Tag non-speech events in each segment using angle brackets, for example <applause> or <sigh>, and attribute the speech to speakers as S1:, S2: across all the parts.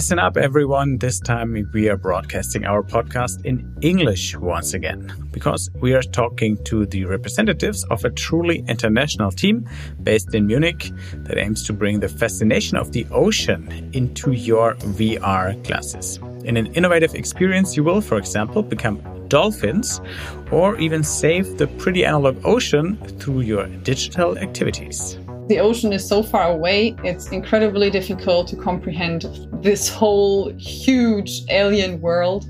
S1: Listen up, everyone. This time we are broadcasting our podcast in English once again because we are talking to the representatives of a truly international team based in Munich that aims to bring the fascination of the ocean into your VR classes. In an innovative experience, you will, for example, become dolphins or even save the pretty analog ocean through your digital activities
S2: the ocean is so far away, it's incredibly difficult to comprehend this whole huge alien world.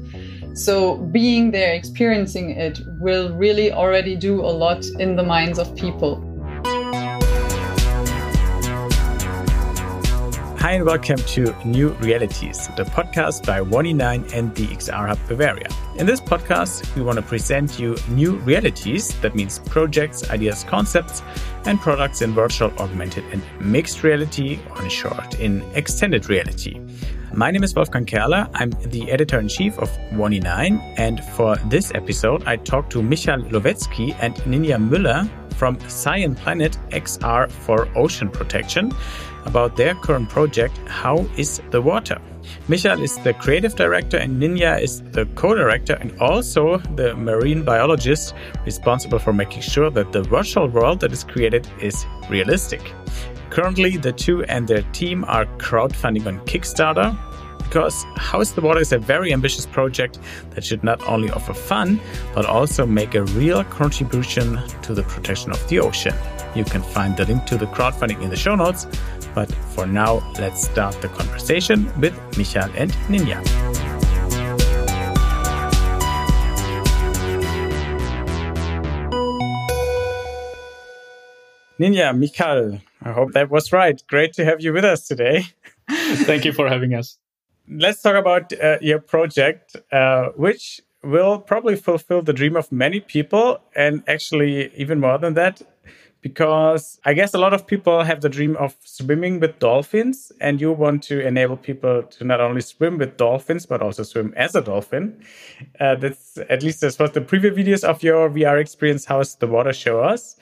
S2: So, being there, experiencing it, will really already do a lot in the minds of people.
S1: Hi, and welcome to New Realities, the podcast by 1E9 and the XR Hub Bavaria. In this podcast, we want to present you new realities that means projects, ideas, concepts, and products in virtual, augmented, and mixed reality, or in short, in extended reality. My name is Wolfgang Kerler. I'm the editor in chief of 1E9, and for this episode, I talked to Michal Lowetzki and Ninja Müller from Cyan Planet XR for Ocean Protection about their current project, How is the Water? Michael is the creative director and Ninja is the co-director and also the marine biologist responsible for making sure that the virtual world that is created is realistic. Currently, the two and their team are crowdfunding on Kickstarter because How is the Water is a very ambitious project that should not only offer fun, but also make a real contribution to the protection of the ocean. You can find the link to the crowdfunding in the show notes, but for now, let's start the conversation with Michal and Ninja. Ninja, Michal, I hope that was right. Great to have you with us today. <laughs>
S3: Thank you for having us.
S1: Let's talk about uh, your project, uh, which will probably fulfill the dream of many people, and actually, even more than that, because I guess a lot of people have the dream of swimming with dolphins, and you want to enable people to not only swim with dolphins but also swim as a dolphin. Uh, that's at least that's what the preview videos of your VR experience How's the Water show us.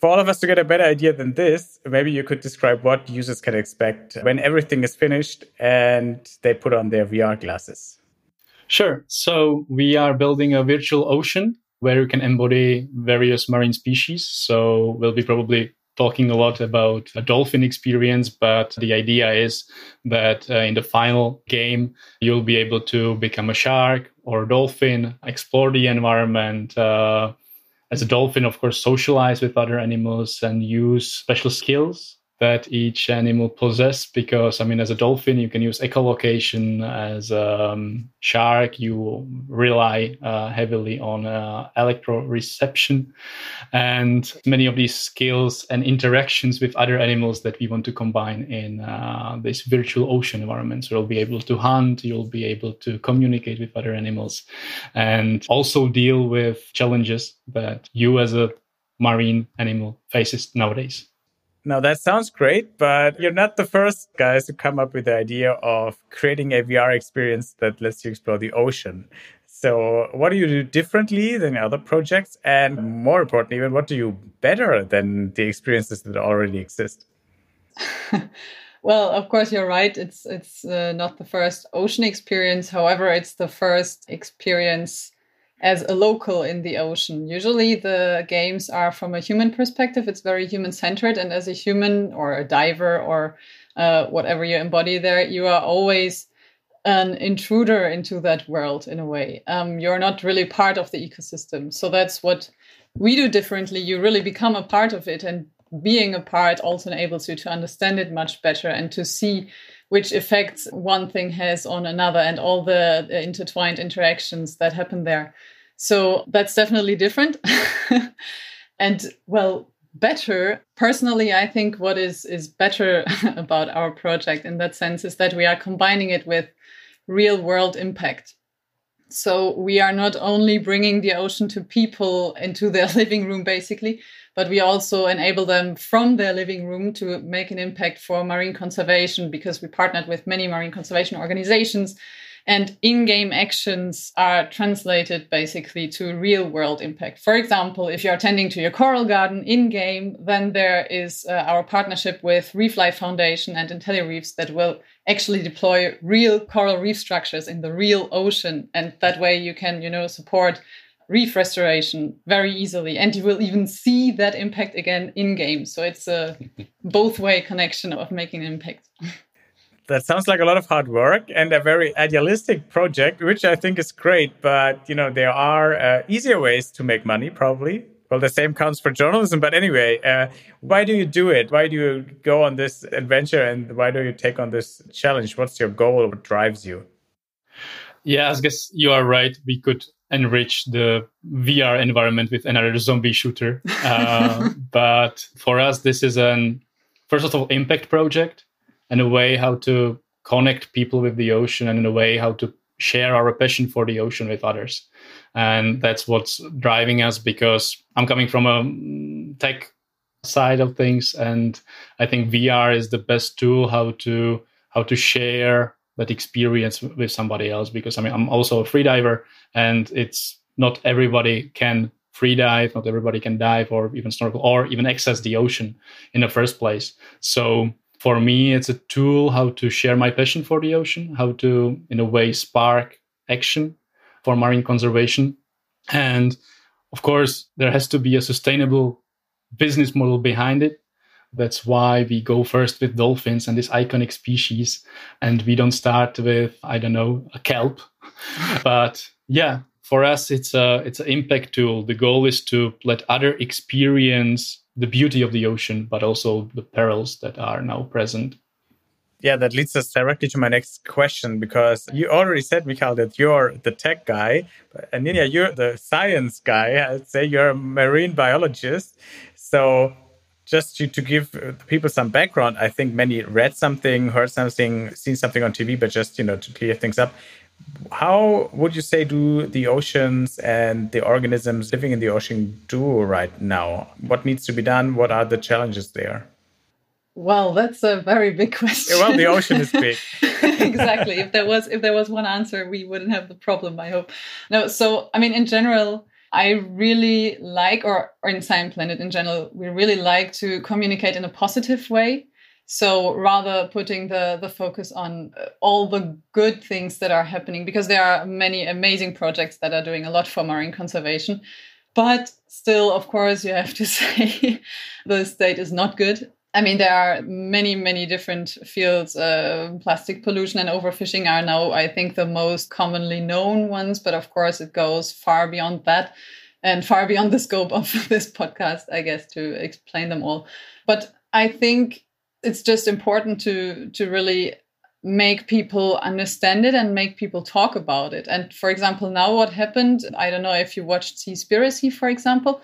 S1: For all of us to get a better idea than this, maybe you could describe what users can expect when everything is finished and they put on their VR glasses.
S3: Sure. So we are building a virtual ocean where you can embody various marine species. So we'll be probably talking a lot about a dolphin experience, but the idea is that uh, in the final game, you'll be able to become a shark or a dolphin, explore the environment. Uh, as a dolphin, of course, socialize with other animals and use special skills that each animal possess because i mean as a dolphin you can use echolocation. As a um, shark you rely uh, heavily on uh, electroreception. And many of these skills and interactions with other animals that we want to combine in uh, this virtual ocean environment. So you'll be able to hunt you'll be able to communicate with other animals and also deal with challenges that you as a marine animal faces nowadays
S1: now that sounds great, but you're not the first guys to come up with the idea of creating a VR experience that lets you explore the ocean. So, what do you do differently than other projects? And more importantly, even what do you better than the experiences that already exist? <laughs>
S2: well, of course, you're right. It's it's uh, not the first ocean experience. However, it's the first experience as a local in the ocean. Usually the games are from a human perspective, it's very human centered. And as a human or a diver or uh, whatever you embody there, you are always an intruder into that world in a way. Um, you're not really part of the ecosystem. So that's what we do differently. You really become a part of it and being a part also enables you to understand it much better and to see which effects one thing has on another and all the, the intertwined interactions that happen there. So that's definitely different. <laughs> and well, better personally i think what is is better <laughs> about our project in that sense is that we are combining it with real world impact so we are not only bringing the ocean to people into their <laughs> living room basically but we also enable them from their living room to make an impact for marine conservation because we partnered with many marine conservation organizations And in game actions are translated basically to real world impact. For example, if you're tending to your coral garden in game, then there is uh, our partnership with Reef Life Foundation and IntelliReefs that will actually deploy real coral reef structures in the real ocean. And that way you can, you know, support reef restoration very easily. And you will even see that impact again in game. So it's a <laughs> both way connection of making an impact. <laughs>
S1: That sounds like a lot of hard work and a very idealistic project, which I think is great. But you know, there are uh, easier ways to make money, probably. Well, the same counts for journalism. But anyway, uh, why do you do it? Why do you go on this adventure, and why do you take on this challenge? What's your goal? What drives you?
S3: Yeah, I guess you are right. We could enrich the VR environment with another zombie shooter. <laughs> Uh, but for us, this is an first of all impact project and a way how to connect people with the ocean and in a way how to share our passion for the ocean with others. And that's what's driving us because I'm coming from a mm, tech side of things and I think VR is the best tool how to how to share that experience with somebody else because I mean I'm also a freediver and it's not everybody can free dive, not everybody can dive or even snorkel or even access the ocean in the first place. So for me, it's a tool how to share my passion for the ocean, how to, in a way, spark action for marine conservation. And of course, there has to be a sustainable business model behind it. That's why we go first with dolphins and this iconic species. And we don't start with, I don't know, a kelp. <laughs> but yeah, for us, it's a, it's an impact tool. The goal is to let other experience the beauty of the ocean, but also the perils that are now present.
S1: Yeah, that leads us directly to my next question because you already said, Mikhail, that you're the tech guy. And Nina, you're the science guy. I'd say you're a marine biologist. So, just to, to give people some background, I think many read something, heard something, seen something on TV, but just, you know, to clear things up how would you say do the oceans and the organisms living in the ocean do right now? What needs to be done? What are the challenges there?
S2: Well, that's a very big question.
S1: well, the ocean is big. <laughs>
S2: exactly. If there was if there was one answer, we wouldn't have the problem. I hope. No. So, I mean, in general, I really like, or, or in Cyan Planet in general, we really like to communicate in a positive way. So rather putting the, the focus on uh, all the good things that are happening, because there are many amazing projects that are doing a lot for marine conservation. But still, of course, you have to <laughs> say the state is not good. I mean, there are many, many different fields. Uh, plastic pollution and overfishing are now, I think, the most commonly known ones. But of course, it goes far beyond that and far beyond the scope of <laughs> this podcast, I guess, to explain them all. But I think it's just important to to really make people understand it and make people talk about it. And for example, now what happened, I don't know if you watched Seaspiracy, for example.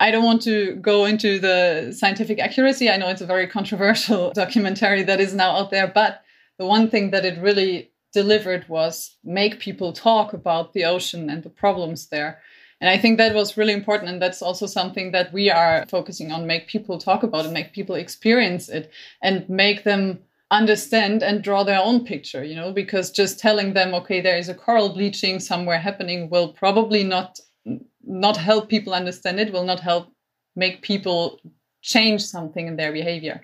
S2: I don't want to go into the scientific accuracy. I know it's a very controversial <laughs> documentary that is now out there, but the one thing that it really delivered was make people talk about the ocean and the problems there. And I think that was really important. And that's also something that we are focusing on make people talk about it, make people experience it, and make them understand and draw their own picture, you know, because just telling them, okay, there is a coral bleaching somewhere happening will probably not not help people understand it, will not help make people change something in their behavior.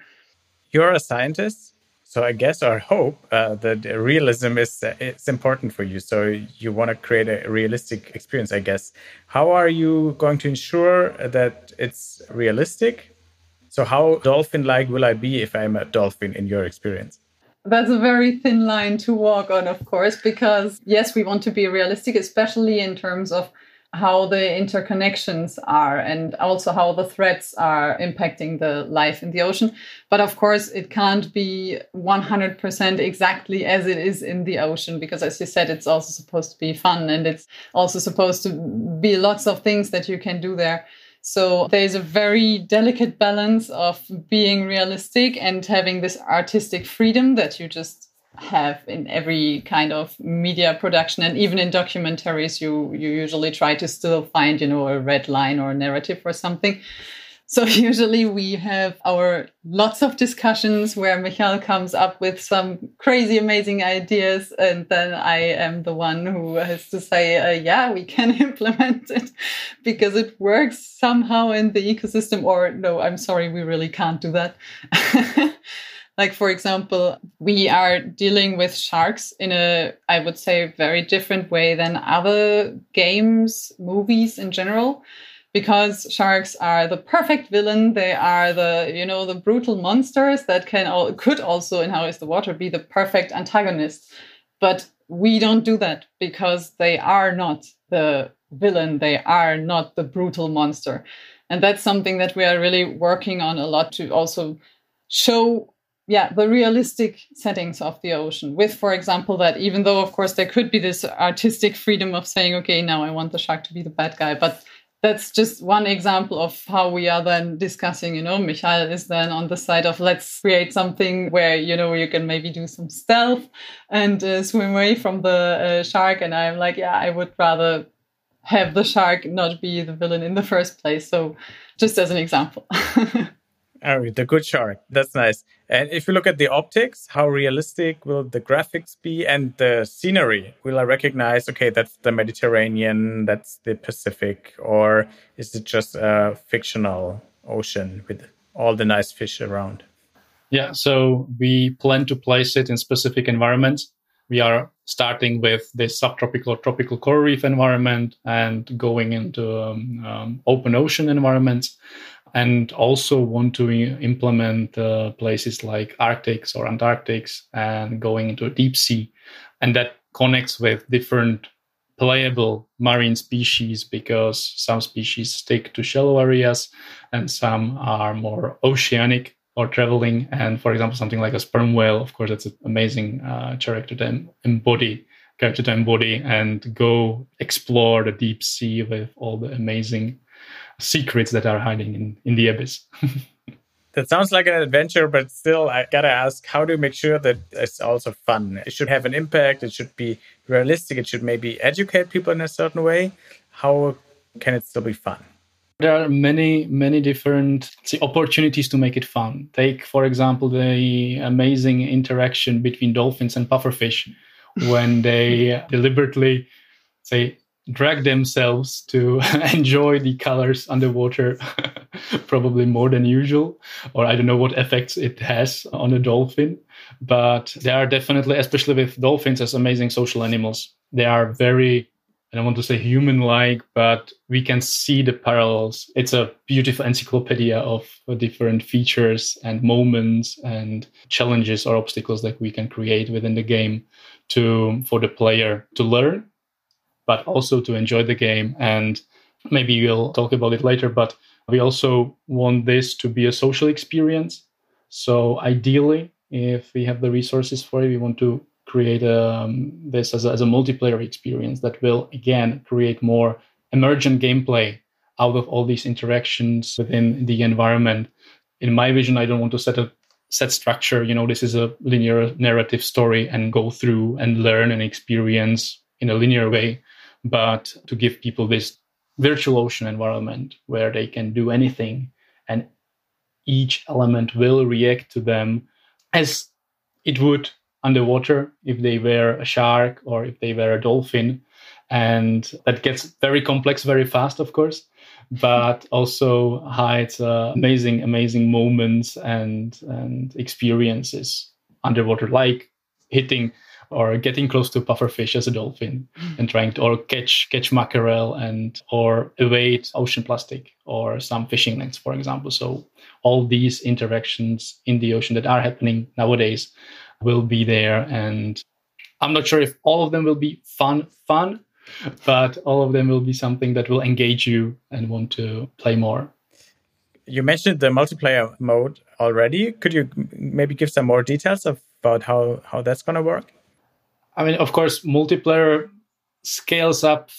S1: You're a scientist. So I guess our hope uh, that realism is uh, it's important for you. So you want to create a realistic experience, I guess. How are you going to ensure that it's realistic? So how dolphin-like will I be if I'm a dolphin in your experience?
S2: That's a very thin line to walk on, of course, because yes, we want to be realistic, especially in terms of how the interconnections are and also how the threats are impacting the life in the ocean. But of course, it can't be 100% exactly as it is in the ocean because, as you said, it's also supposed to be fun and it's also supposed to be lots of things that you can do there. So there's a very delicate balance of being realistic and having this artistic freedom that you just have in every kind of media production and even in documentaries you you usually try to still find you know a red line or a narrative or something So <laughs> usually we have our lots of discussions where Michael comes up with some crazy, amazing ideas. And then I am the one who has to say, uh, yeah, we can <laughs> implement it because it works somehow in the ecosystem. Or no, I'm sorry, we really can't do that. <laughs> like for example we are dealing with sharks in a i would say very different way than other games movies in general because sharks are the perfect villain. They are the, you know, the brutal monsters that can all, could also in How is the Water be the perfect antagonist. But we don't do that because they are not the villain. They are not the brutal monster. And that's something that we are really working on a lot to also show yeah the realistic settings of the ocean with for example that even though of course there could be this artistic freedom of saying okay now i want the shark to be the bad guy but that's just one example of how we are then discussing you know michael is then on the side of let's create something where you know you can maybe do some stealth and uh, swim away from the uh, shark. And i'm like yeah i would rather have the shark not be the villain in the first place. So just as an example <laughs>
S1: Oh, the good shark. That's nice. And if you look at the optics, how realistic will the graphics be and the scenery? Will I recognize, okay, that's the Mediterranean, that's the Pacific, or is it just a fictional ocean with all the nice fish around?
S3: Yeah, so we plan to place it in specific environments. We are starting with the subtropical tropical coral reef environment and going into um, um, open ocean environments and also want to implement uh, places like Arctics or Antarctics and going into deep sea. And that connects with different playable marine species because some species stick to shallow areas and some are more oceanic or traveling. And for example, something like a sperm whale, of course, that's an amazing uh, character to embody character to embody and go explore the deep sea with all the amazing secrets that are hiding in, in the abyss. <laughs>
S1: that sounds like an adventure, but still, I gotta ask how do you make sure that it's also fun? It should have an impact, it should be realistic, it should maybe educate people in a certain way. How can it still be fun?
S3: There are many, many different see, opportunities to make it fun. Take, for example, the amazing interaction between dolphins and pufferfish when they <laughs> deliberately say drag themselves to <laughs> enjoy the colors underwater <laughs> probably more than usual or i don't know what effects it has on a dolphin but they are definitely especially with dolphins as amazing social animals they are very I don't want to say human like, but we can see the parallels. It's a beautiful encyclopedia of different features and moments and challenges or obstacles that we can create within the game to for the player to learn but also to enjoy the game. And maybe we'll talk about it later, but we also want this to be a social experience. So ideally, if we have the resources for it, we want to create um, this as a, as a multiplayer experience that will again create more emergent gameplay out of all these interactions within the environment. In my vision, I don't want to set a set structure. You know, this is a linear narrative story and go through and learn and experience in a linear way but to give people this virtual ocean environment where they can do anything and each element will react to them as it would underwater if they were a shark or if they were a dolphin. And that gets very complex very fast of course but also hides uh, amazing amazing moments and and experiences underwater like hitting or getting close to pufferfish as a dolphin mm. and trying to or catch catch mackerel and or evade ocean plastic or some fishing nets, for example. So all these interactions in the ocean that are happening nowadays will be there and I'm not sure if all of them will be fun fun, but all of them will be something that will engage you and want to play more.
S1: You mentioned the multiplayer mode already. Could you maybe give some more details about how, how that's going to work?
S3: I mean, of course, multiplayer scales up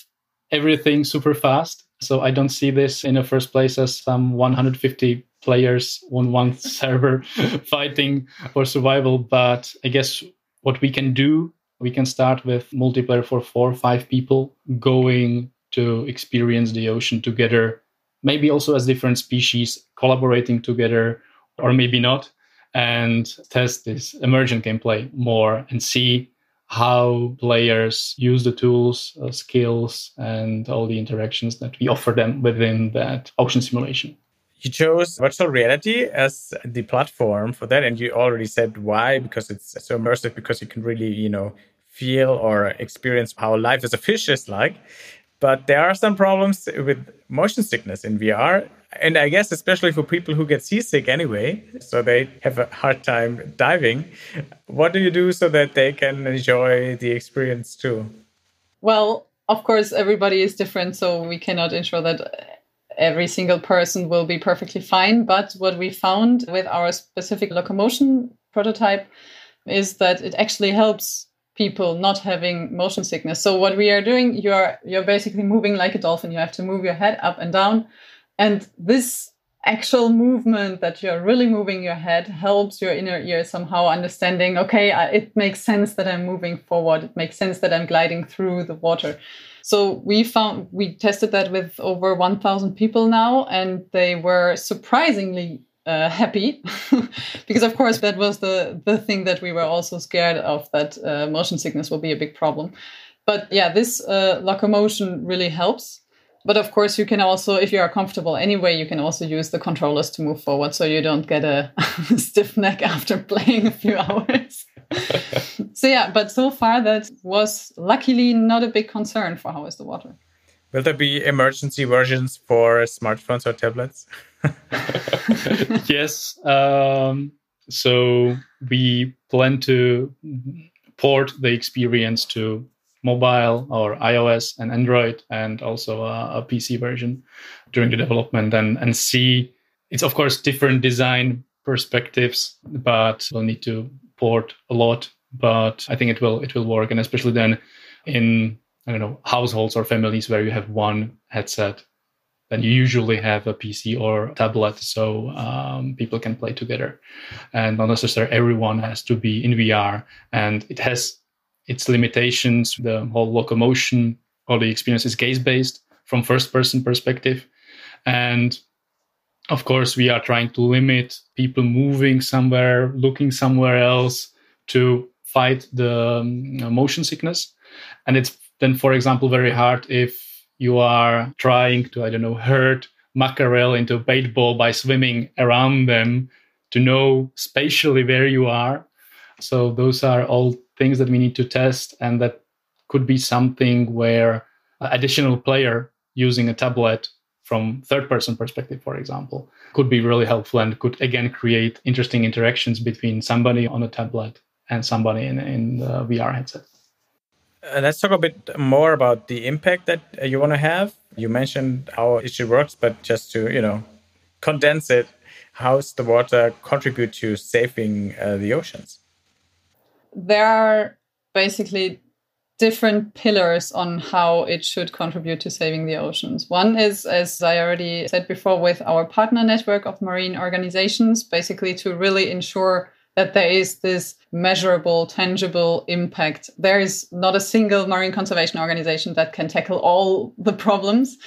S3: everything super fast. So I don't see this in the first place as some 150 players on one <laughs> server <laughs> fighting for survival. But I guess what we can do, we can start with multiplayer for four or five people going to experience the ocean together maybe also as different species collaborating together, or maybe not, and test this emergent gameplay more and see how players use the tools, uh, skills, and all the interactions that we offer them within that ocean simulation.
S1: You chose virtual reality as the platform for that, and you already said why because it's so immersive because you can really, you know, feel or experience how life as a fish is like. But there are some problems with motion sickness in VR. And I guess especially for people who get seasick anyway, so they have a hard time diving. What do you do so that they can enjoy the experience too?
S2: Well, of course, everybody is different, so we cannot ensure that every single person will be perfectly fine. But what we found with our specific locomotion prototype is that it actually helps people not having motion sickness. So what we are doing, you're you're basically moving like a dolphin. You have to move your head up and down, and this actual movement that you're really moving your head helps your inner ear somehow understanding. Okay, I, it makes sense that I'm moving forward. It makes sense that I'm gliding through the water. So we found we tested that with over 1,000 people now, and they were surprisingly uh, happy <laughs> because of course that was the the thing that we were also scared of that uh, motion sickness will be a big problem but yeah this uh, locomotion really helps but of course you can also if you are comfortable anyway you can also use the controllers to move forward so you don't get a <laughs> stiff neck after playing a few <laughs> hours <laughs> so yeah but so far that was luckily not a big concern for how is the water
S1: will there be emergency versions for smartphones or tablets
S3: yes. Um, so we plan to port the experience to mobile or iOS and Android and also a, a PC version during the development and, and see it's of course different design perspectives, but we'll need to port a lot. But I think it will it will work, and especially then in I don't know households or families where you have one headset then you usually have a PC or tablet so um, people can play together. And not necessarily everyone has to be in VR. And it has its limitations. The whole locomotion all the experience is gaze based from first person perspective. And of course, we are trying to limit people moving somewhere, looking somewhere else to fight the um, motion sickness. And it's then, for example, very hard if you are trying to, I don't know, herd mackerel into a bait ball by swimming around them to know spatially where you are. So those are all things that we need to test, and that could be something where additional player using a tablet from third person perspective for example could be really helpful and could again create interesting interactions between somebody on a tablet and somebody in, in the vr headset
S1: uh, let's talk a bit more about the impact that uh, you want to have. You mentioned how it works, but just to you know condense it, how's the water contribute to saving uh, the oceans?
S2: There are basically different pillars on how it should contribute to saving the oceans. One is, as I already said before, with our partner network of marine organizations, basically to really ensure that there is this measurable, tangible impact. There is not a single marine conservation organization that can tackle all the problems.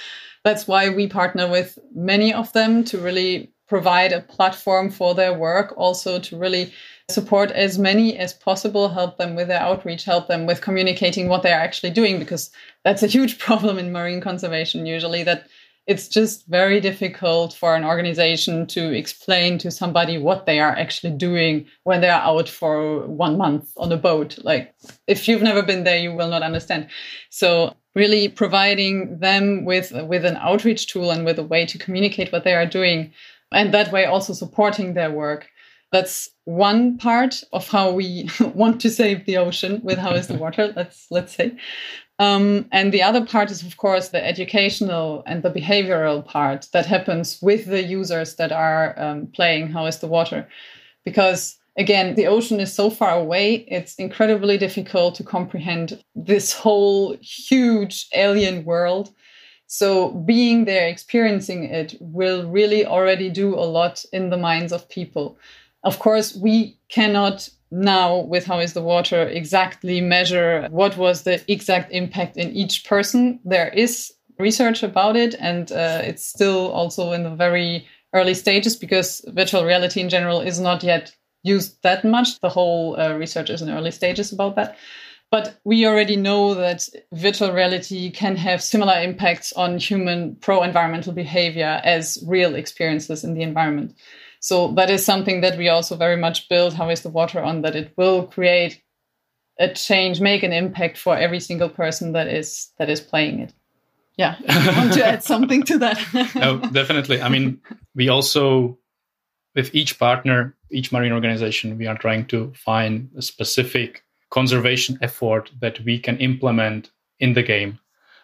S2: That's why we partner with many of them to really provide a platform for their work, also to really support as many as possible, help them with their outreach, help them with communicating what they're actually doing, because that's a huge <laughs> problem in marine conservation usually that it's just very difficult for an organization to explain to somebody what they are actually doing when they're out for one month on a boat. Like, if you've never been there, you will not understand. So, really providing them with, with an outreach tool and with a way to communicate what they are doing, and that way also supporting their work. That's one part of how we <laughs> want to save the ocean with how is the water. <laughs> Let's let's say, um, and the other part is, of course, the educational and the behavioral part that happens with the users that are um, playing How is the Water? Because again, the ocean is so far away, it's incredibly difficult to comprehend this whole huge alien world. So, being there, experiencing it, will really already do a lot in the minds of people. Of course, we cannot now with how is the water exactly measure what was the exact impact in each person there is research about it, and uh, it's still also in the very early stages because virtual reality in general is not yet used that much. The whole uh, research is in early stages about that. But we already know that virtual reality can have similar impacts on human pro environmental behavior as real experiences in the environment. So that is something that we also very much build How is the Water on that it will create a change, make an impact for every single person that is that is playing it. Yeah, <laughs> I want to add something to that. <laughs>
S3: no, definitely. I mean, we also with each partner, each marine organization, we are trying to find a specific conservation effort that we can implement in the game.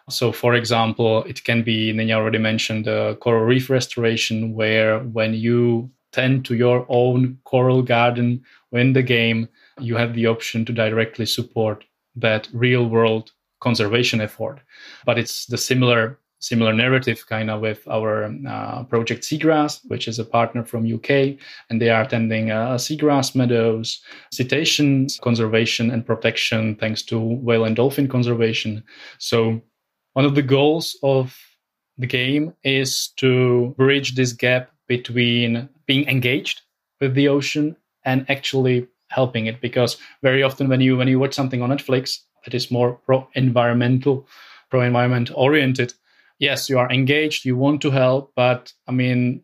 S3: So, for example, it can be, Ninja already mentioned, uh, coral reef restoration, where when you tend to your own coral garden in the game, you have the option to directly support that real world conservation effort. But it's the similar similar narrative kind of with our uh, project Seagrass, which is a partner from UK, and they are tending uh, seagrass meadows, cetaceans conservation and protection thanks to whale and dolphin conservation. So one of the goals of the game is to bridge this gap between being engaged with the ocean and actually helping it because very often when you when you watch something on Netflix that is more pro environmental pro environment oriented yes, you are engaged, you want to help, but I mean,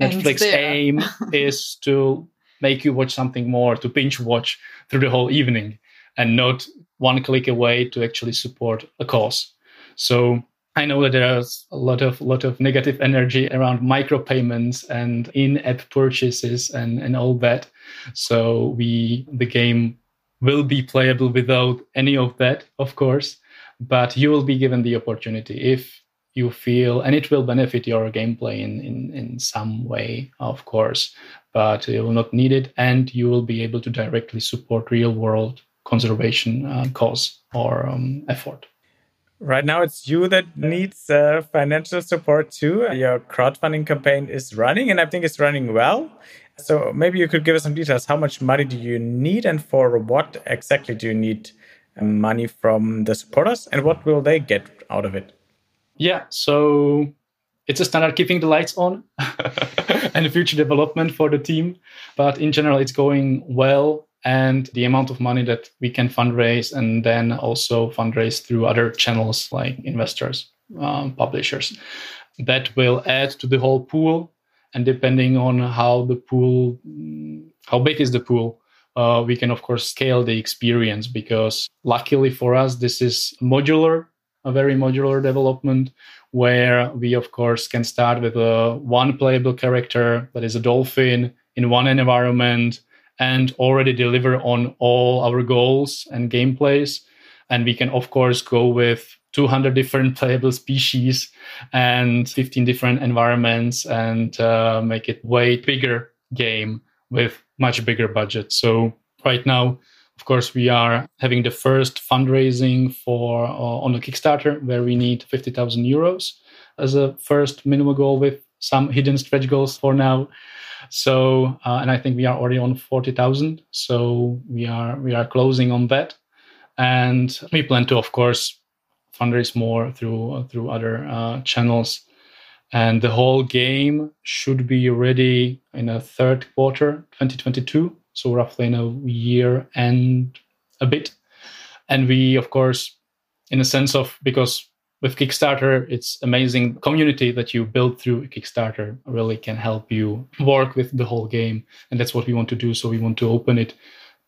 S3: Netflix aim <laughs> is to make you watch something more, to binge watch through the whole evening, and not one click away to actually support a cause. So I know that there's a lot of lot of negative energy around micropayments and in-app purchases and, and all that. So we the game will be playable without any of that, of course, but you will be given the opportunity if you feel and it will benefit your gameplay in, in, in some way of course but you will not need it and you will be able to directly support real world conservation uh, cause or um, effort
S1: right now it's you that needs uh, financial support too your crowdfunding campaign is running and i think it's running well so maybe you could give us some details how much money do you need and for what exactly do you need money from the supporters and what will they get out of it
S3: yeah, so it's a standard keeping the lights on <laughs> and future development for the team. But in general, it's going well. And the amount of money that we can fundraise and then also fundraise through other channels like investors, um, publishers, that will add to the whole pool. And depending on how the pool, how big is the pool, uh, we can of course scale the experience because luckily for us, this is modular a very modular development where we of course can start with a one playable character that is a dolphin in one environment and already deliver on all our goals and gameplays and we can of course go with 200 different playable species and 15 different environments and uh, make it way bigger game with much bigger budget. So right now of course, we are having the first fundraising for uh, on the Kickstarter where we need 50,000 euros as a first minimum goal with some hidden stretch goals for now. So, uh, and I think we are already on 40,000. So we are we are closing on that, and we plan to, of course, fundraise more through through other uh, channels. And the whole game should be ready in a third quarter 2022 so roughly in a year and a bit. And we, of course, in a sense of because with Kickstarter, it's amazing community that you build through Kickstarter really can help you work with the whole game, and that's what we want to do. So we want to open it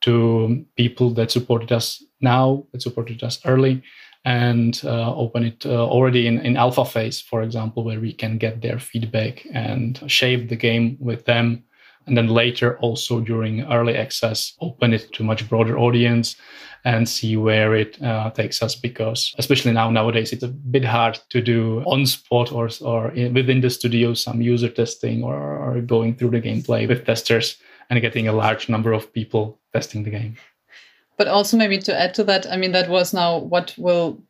S3: to people that supported us now, that supported us early, and uh, open it uh, already in, in alpha phase, for example, where we can get their feedback and shape the game with them and then later also during early access open it to much broader audience and see where it uh, takes us because especially now nowadays it's a bit hard to do on spot or, or in, within the studio some user testing or, or going through the gameplay with testers and getting a large number of people testing the game.
S2: But also maybe to add to that i mean that was now what will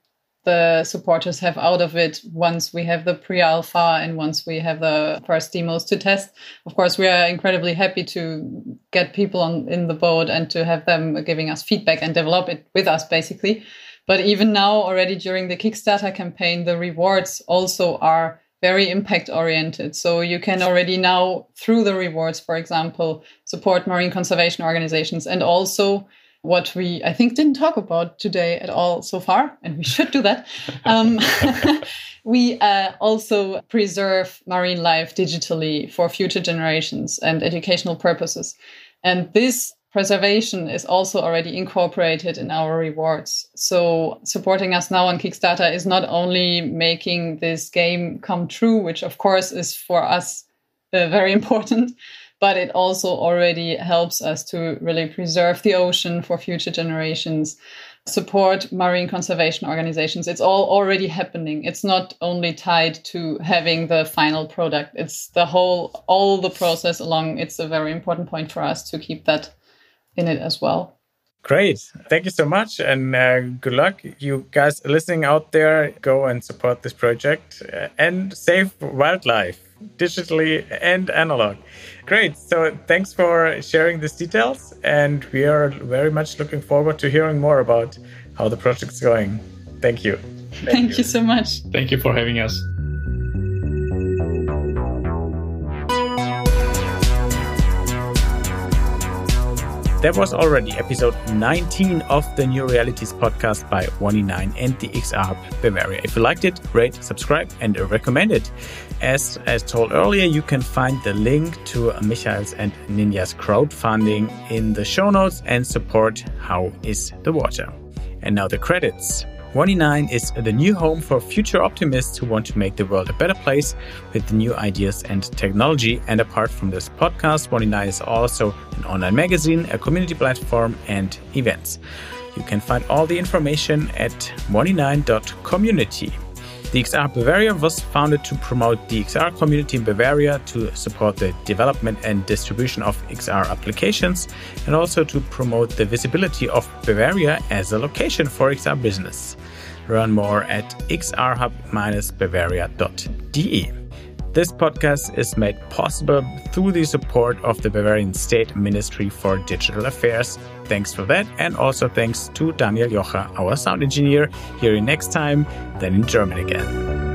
S2: the supporters have out of it once we have the pre-alpha and once we have the first demos to test. Of course, we are incredibly happy to get people on in the boat and to have them giving us feedback and develop it with us basically. But even now, already during the Kickstarter campaign, the rewards also are very impact oriented. So you can already now, through the rewards, for example, support marine conservation organizations and also what we I think didn't talk about today at all so far, and we should do that. Um, <laughs> we uh, also preserve marine life digitally for future generations and educational purposes, and this preservation is also already incorporated in our rewards. So supporting us now on Kickstarter is not only making this game come true, which of course is for us uh, very <laughs> important, but it also already helps us to really preserve the ocean for future generations support marine conservation organizations it's all already happening it's not only tied to having the final product it's the whole all the process along it's a very important point for us to keep that in it as well
S1: Great. Thank you so much. And uh, good luck. You guys listening out there, go and support this project uh, and save wildlife digitally and analog. Great. So thanks for sharing these details. And we are very much looking forward to hearing more about how the project's going. Thank you.
S2: Thank, Thank you. you so much.
S3: Thank you for having us.
S1: That was already episode 19 of the New Realities podcast by 1E9 and the XR Bavaria. If you liked it, rate, subscribe, and recommend it. As as told earlier, you can find the link to Michael's and Ninja's crowdfunding in the show notes and support How is the Water. And now the credits. 1E9 is the new home for future optimists who want to make the world a better place with new ideas and technology. And apart from this podcast, 1E9 is also an online magazine, a community platform, and events. You can find all the information at 1e9.community. The XR Bavaria was founded to promote the XR community in Bavaria, to support the development and distribution of XR applications, and also to promote the visibility of Bavaria as a location for XR business. Learn more at xrhub-bavaria.de. This podcast is made possible through the support of the Bavarian State Ministry for Digital Affairs. Thanks for that, and also thanks to Daniel Jocha, our sound engineer. Hear you next time, then in German again.